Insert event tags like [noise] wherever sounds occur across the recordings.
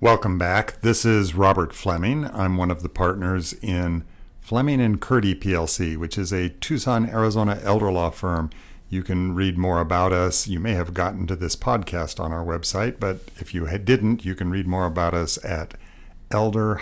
Welcome back. This is Robert Fleming. I'm one of the partners in Fleming and Curti PLC, which is a Tucson, Arizona elder law firm. You can read more about us. You may have gotten to this podcast on our website, but if you didn't, you can read more about us at elder-law.com.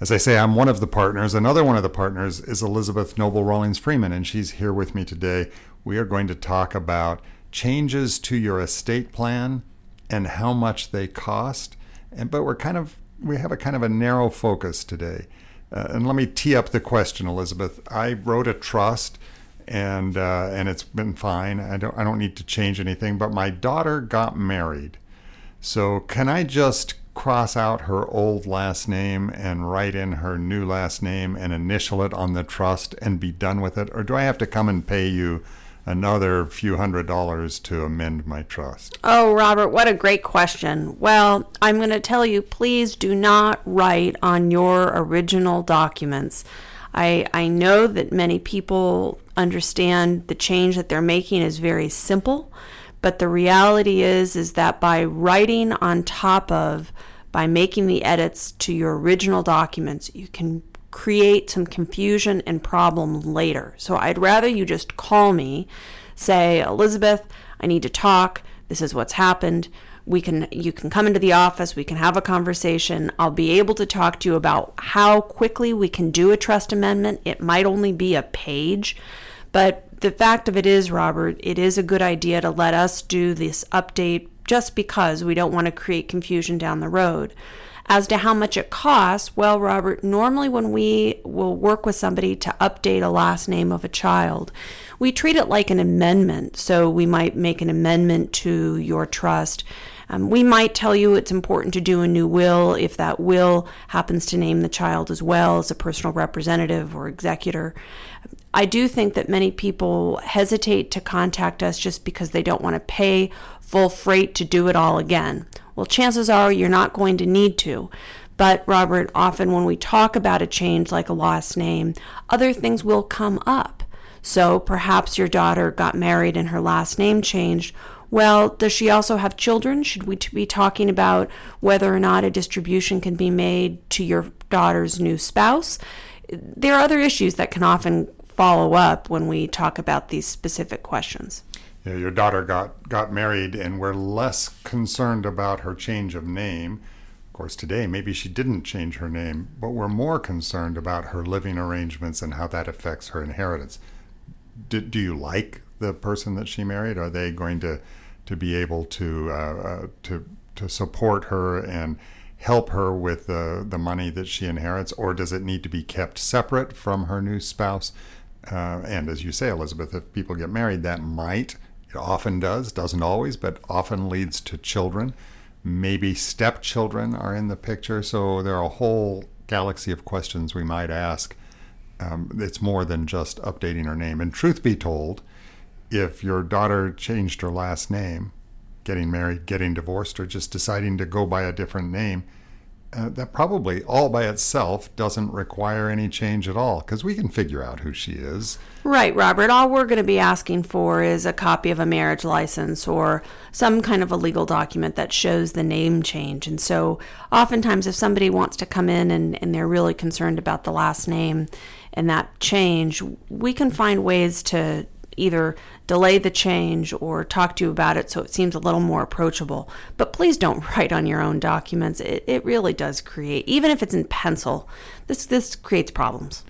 As I say, I'm one of the partners. Another one of the partners is Elizabeth Noble Rawlings Friman, and she's here with me today. We are going to talk about changes to your estate plan and how much they cost. And but we're kind of we have a kind of a narrow focus today. Uh, and let me tee up the question, Elizabeth. I wrote a trust, and uh, and it's been fine. I don't I don't need to change anything. But my daughter got married, so can I just cross out her old last name and write in her new last name and initial it on the trust and be done with it, or do I have to come and pay you? Another few hundred dollars to amend my trust? Oh, Robert, what a great question. Well, I'm going to tell you please do not write on your original documents. I, I know that many people understand the change that they're making is very simple, but the reality is is that by writing on top of by making the edits to your original documents, you can create some confusion and problem later. So I'd rather you just call me, say, Elizabeth, I need to talk. This is what's happened. We can you can come into the office, we can have a conversation. I'll be able to talk to you about how quickly we can do a trust amendment. It might only be a page, but the fact of it is, Robert, it is a good idea to let us do this update just because we don't want to create confusion down the road. As to how much it costs, well, Robert, normally when we will work with somebody to update a last name of a child, we treat it like an amendment. So we might make an amendment to your trust. Um, we might tell you it's important to do a new will if that will happens to name the child as well as a personal representative or executor. I do think that many people hesitate to contact us just because they don't want to pay full freight to do it all again. Well, chances are you're not going to need to. But, Robert, often when we talk about a change like a last name, other things will come up. So perhaps your daughter got married and her last name changed. Well, does she also have children? Should we be talking about whether or not a distribution can be made to your daughter's new spouse? There are other issues that can often follow up when we talk about these specific questions know, your daughter got got married and we're less concerned about her change of name of course today maybe she didn't change her name but we're more concerned about her living arrangements and how that affects her inheritance do you like the person that she married are they going to to be able to uh, uh, to to support her and help her with the the money that she inherits or does it need to be kept separate from her new spouse uh, and as you say, Elizabeth, if people get married, that might it often does, doesn't always, but often leads to children. Maybe stepchildren are in the picture. So there are a whole galaxy of questions we might ask. Um, it's more than just updating her name. And truth be told, if your daughter changed her last name, getting married, getting divorced, or just deciding to go by a different name, uh, that probably all by itself doesn't require any change at all because we can figure out who she is. Right, Robert. All we're going to be asking for is a copy of a marriage license or some kind of a legal document that shows the name change. And so, oftentimes, if somebody wants to come in and, and they're really concerned about the last name and that change, we can find ways to either delay the change or talk to you about it so it seems a little more approachable. But please don't [laughs] write on your own documents. It, it really does create, even if it's in pencil, this, this creates problems.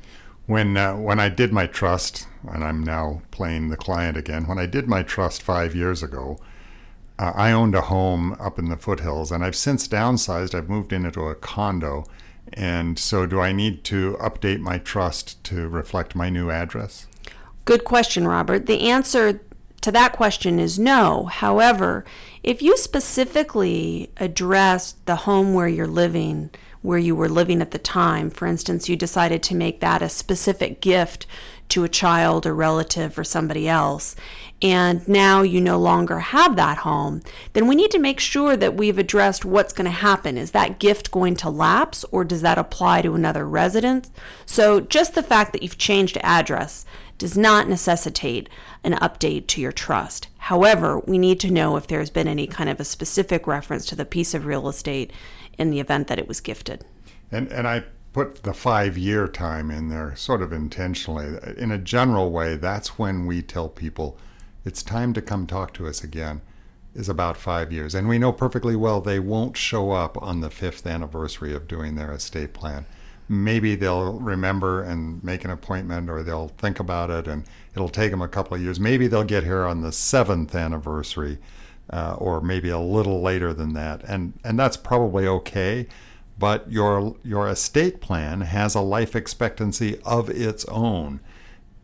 When, uh, when I did my trust, and I'm now playing the client again, when I did my trust five years ago, uh, I owned a home up in the foothills and I've since downsized. I've moved into a condo. And so, do I need to update my trust to reflect my new address? Good question, Robert. The answer to that question is no. However, if you specifically address the home where you're living, where you were living at the time, for instance, you decided to make that a specific gift to a child or relative or somebody else, and now you no longer have that home, then we need to make sure that we've addressed what's going to happen. Is that gift going to lapse or does that apply to another residence? So, just the fact that you've changed address does not necessitate an update to your trust. However, we need to know if there's been any kind of a specific reference to the piece of real estate in the event that it was gifted. And and I put the five year time in there sort of intentionally. In a general way, that's when we tell people it's time to come talk to us again is about five years. And we know perfectly well they won't show up on the fifth anniversary of doing their estate plan. Maybe they'll remember and make an appointment or they'll think about it and it'll take them a couple of years. Maybe they'll get here on the seventh anniversary uh, or maybe a little later than that. And, and that's probably okay. But your, your estate plan has a life expectancy of its own.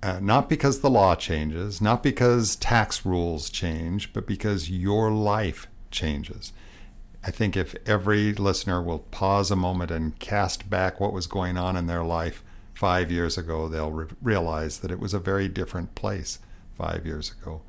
Uh, not because the law changes, not because tax rules change, but because your life changes. I think if every listener will pause a moment and cast back what was going on in their life five years ago, they'll re- realize that it was a very different place five years ago.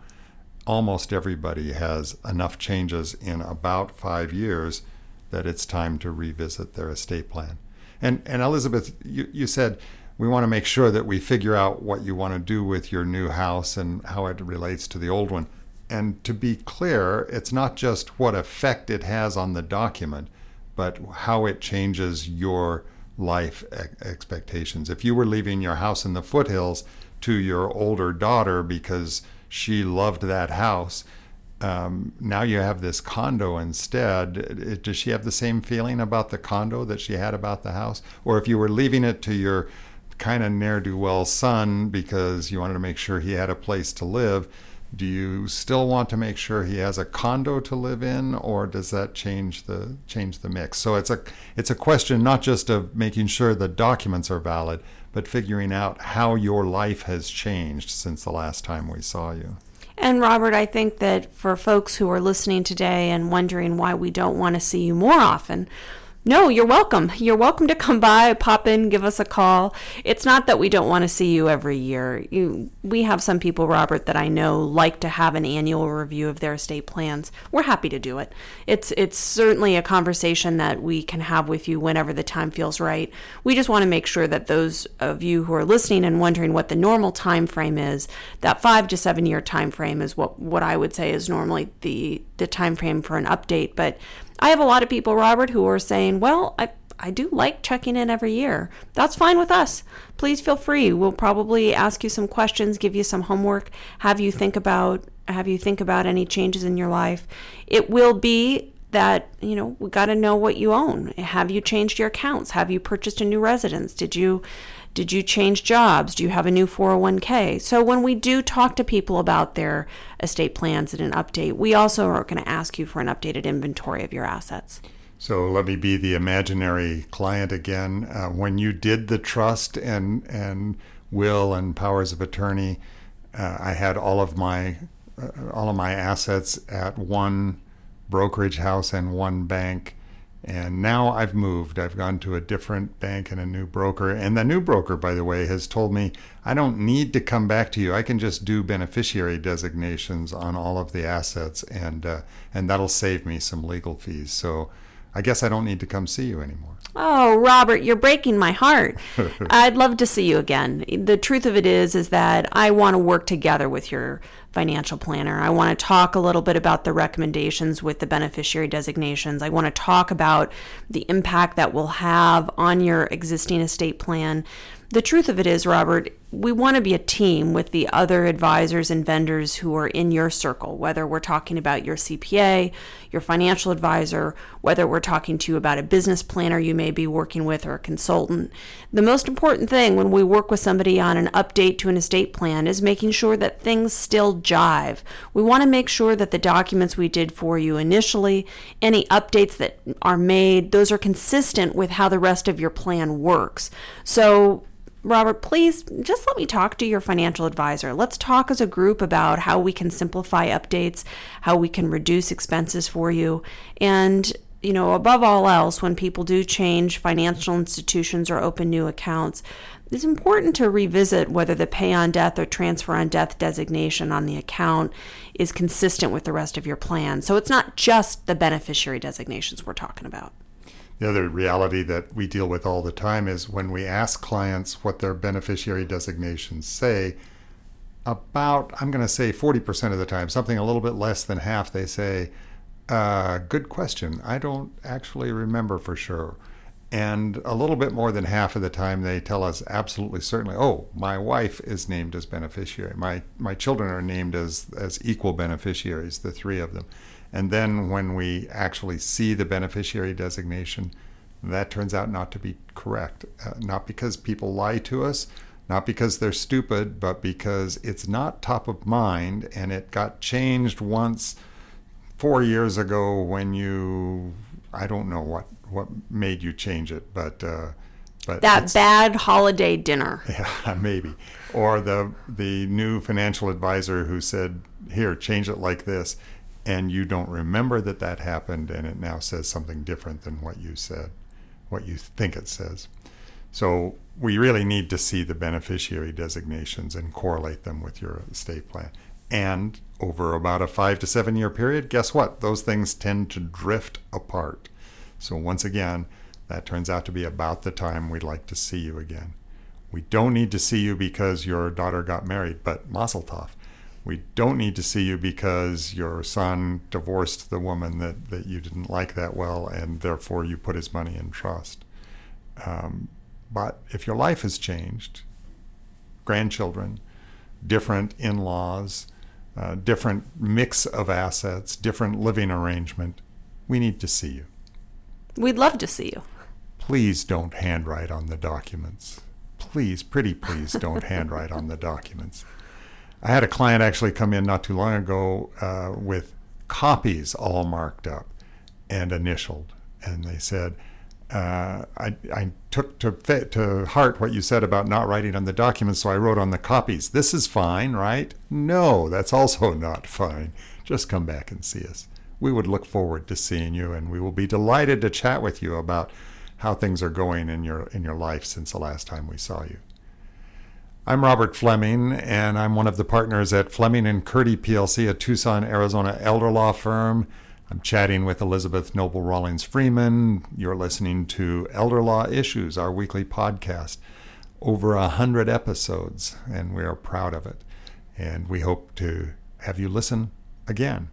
Almost everybody has enough changes in about five years that it's time to revisit their estate plan. And, and Elizabeth, you, you said, we want to make sure that we figure out what you want to do with your new house and how it relates to the old one. And to be clear, it's not just what effect it has on the document, but how it changes your life expectations. If you were leaving your house in the foothills to your older daughter because she loved that house, um, now you have this condo instead. Does she have the same feeling about the condo that she had about the house? Or if you were leaving it to your kind of ne'er do well son because you wanted to make sure he had a place to live. Do you still want to make sure he has a condo to live in, or does that change the change the mix? So it's a it's a question not just of making sure the documents are valid, but figuring out how your life has changed since the last time we saw you. And Robert, I think that for folks who are listening today and wondering why we don't want to see you more often, no, you're welcome. You're welcome to come by, pop in, give us a call. It's not that we don't want to see you every year. You, we have some people, Robert, that I know like to have an annual review of their estate plans. We're happy to do it. It's it's certainly a conversation that we can have with you whenever the time feels right. We just want to make sure that those of you who are listening and wondering what the normal time frame is, that five to seven year time frame is what what I would say is normally the the time frame for an update, but I have a lot of people, Robert, who are saying, well, I, I do like checking in every year. That's fine with us. Please feel free. We'll probably ask you some questions, give you some homework, have you think about have you think about any changes in your life. It will be that, you know, we got to know what you own. Have you changed your accounts? Have you purchased a new residence? Did you did you change jobs? Do you have a new 401k? So, when we do talk to people about their estate plans and an update, we also are going to ask you for an updated inventory of your assets. So let me be the imaginary client again. Uh, when you did the trust and and will and powers of attorney, uh, I had all of my uh, all of my assets at one brokerage house and one bank. And now I've moved. I've gone to a different bank and a new broker. And the new broker, by the way, has told me I don't need to come back to you. I can just do beneficiary designations on all of the assets, and uh, and that'll save me some legal fees. So I guess I don't need to come see you anymore. Oh, Robert, you're breaking my heart. [laughs] I'd love to see you again. The truth of it is is that I want to work together with your financial planner. I want to talk a little bit about the recommendations with the beneficiary designations. I want to talk about the impact that will have on your existing estate plan the truth of it is, Robert, we want to be a team with the other advisors and vendors who are in your circle, whether we're talking about your CPA, your financial advisor, whether we're talking to you about a business planner you may be working with or a consultant. The most important thing when we work with somebody on an update to an estate plan is making sure that things still jive. We want to make sure that the documents we did for you initially, any updates that are made, those are consistent with how the rest of your plan works. So, Robert, please just let me talk to your financial advisor. Let's talk as a group about how we can simplify updates, how we can reduce expenses for you. And you know, above all else, when people do change financial institutions or open new accounts, it's important to revisit whether the pay on death or transfer on death designation on the account is consistent with the rest of your plan. So it's not just the beneficiary designations we're talking about. The other reality that we deal with all the time is when we ask clients what their beneficiary designations say, about, I'm going to say 40% of the time, something a little bit less than half, they say, uh, good question. I don't actually remember for sure. And a little bit more than half of the time, they tell us absolutely certainly, oh, my wife is named as beneficiary. My, my children are named as, as equal beneficiaries, the three of them. And then when we actually see the beneficiary designation, that turns out not to be correct. Uh, not because people lie to us, not because they're stupid, but because it's not top of mind and it got changed once four years ago when you, I don't know what, what made you change it, but. Uh, but that bad holiday dinner. [laughs] Yeah, maybe. Or the the new financial advisor who said, "Here, change it like this." And you don't remember that that happened and it now says something different than what you said, what you think it says. So we really need to see the beneficiary designations and correlate them with your estate plan. And over about a five to seven year period, guess what? Those things tend to drift apart. So once again, that turns out to be about the time we'd like to see you again. We don't need to see you because your daughter got married, but Mazel Tov. We don't need to see you because your son divorced the woman that, that you didn't like that well, and therefore you put his money in trust. Um, but if your life has changed, grandchildren, different in laws, uh, different mix of assets, different living arrangement, we need to see you. We'd love to see you. Please don't handwrite on the documents. Please, pretty please, don't handwrite on the documents. I had a client actually come in not too long ago uh, with copies all marked up and initialed. And they said, uh, I, I, took to, to heart what you said about not writing on the documents, so I wrote on the copies. This is fine, right? No, that's also [laughs] not fine. Just come back and see us. We would look forward to seeing you, and we will be delighted to chat with you about how things are going in your in your life since the last time we saw you. I'm Robert Fleming, and I'm one of the partners at Fleming and Curti PLC, a Tucson, Arizona elder law firm. I'm chatting with Elizabeth Noble Rawlings Friman. You're listening to Elder Law Issues, our weekly podcast. Over a hundred episodes, and we are proud of it. And we hope to have you listen again.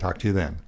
Talk to you then.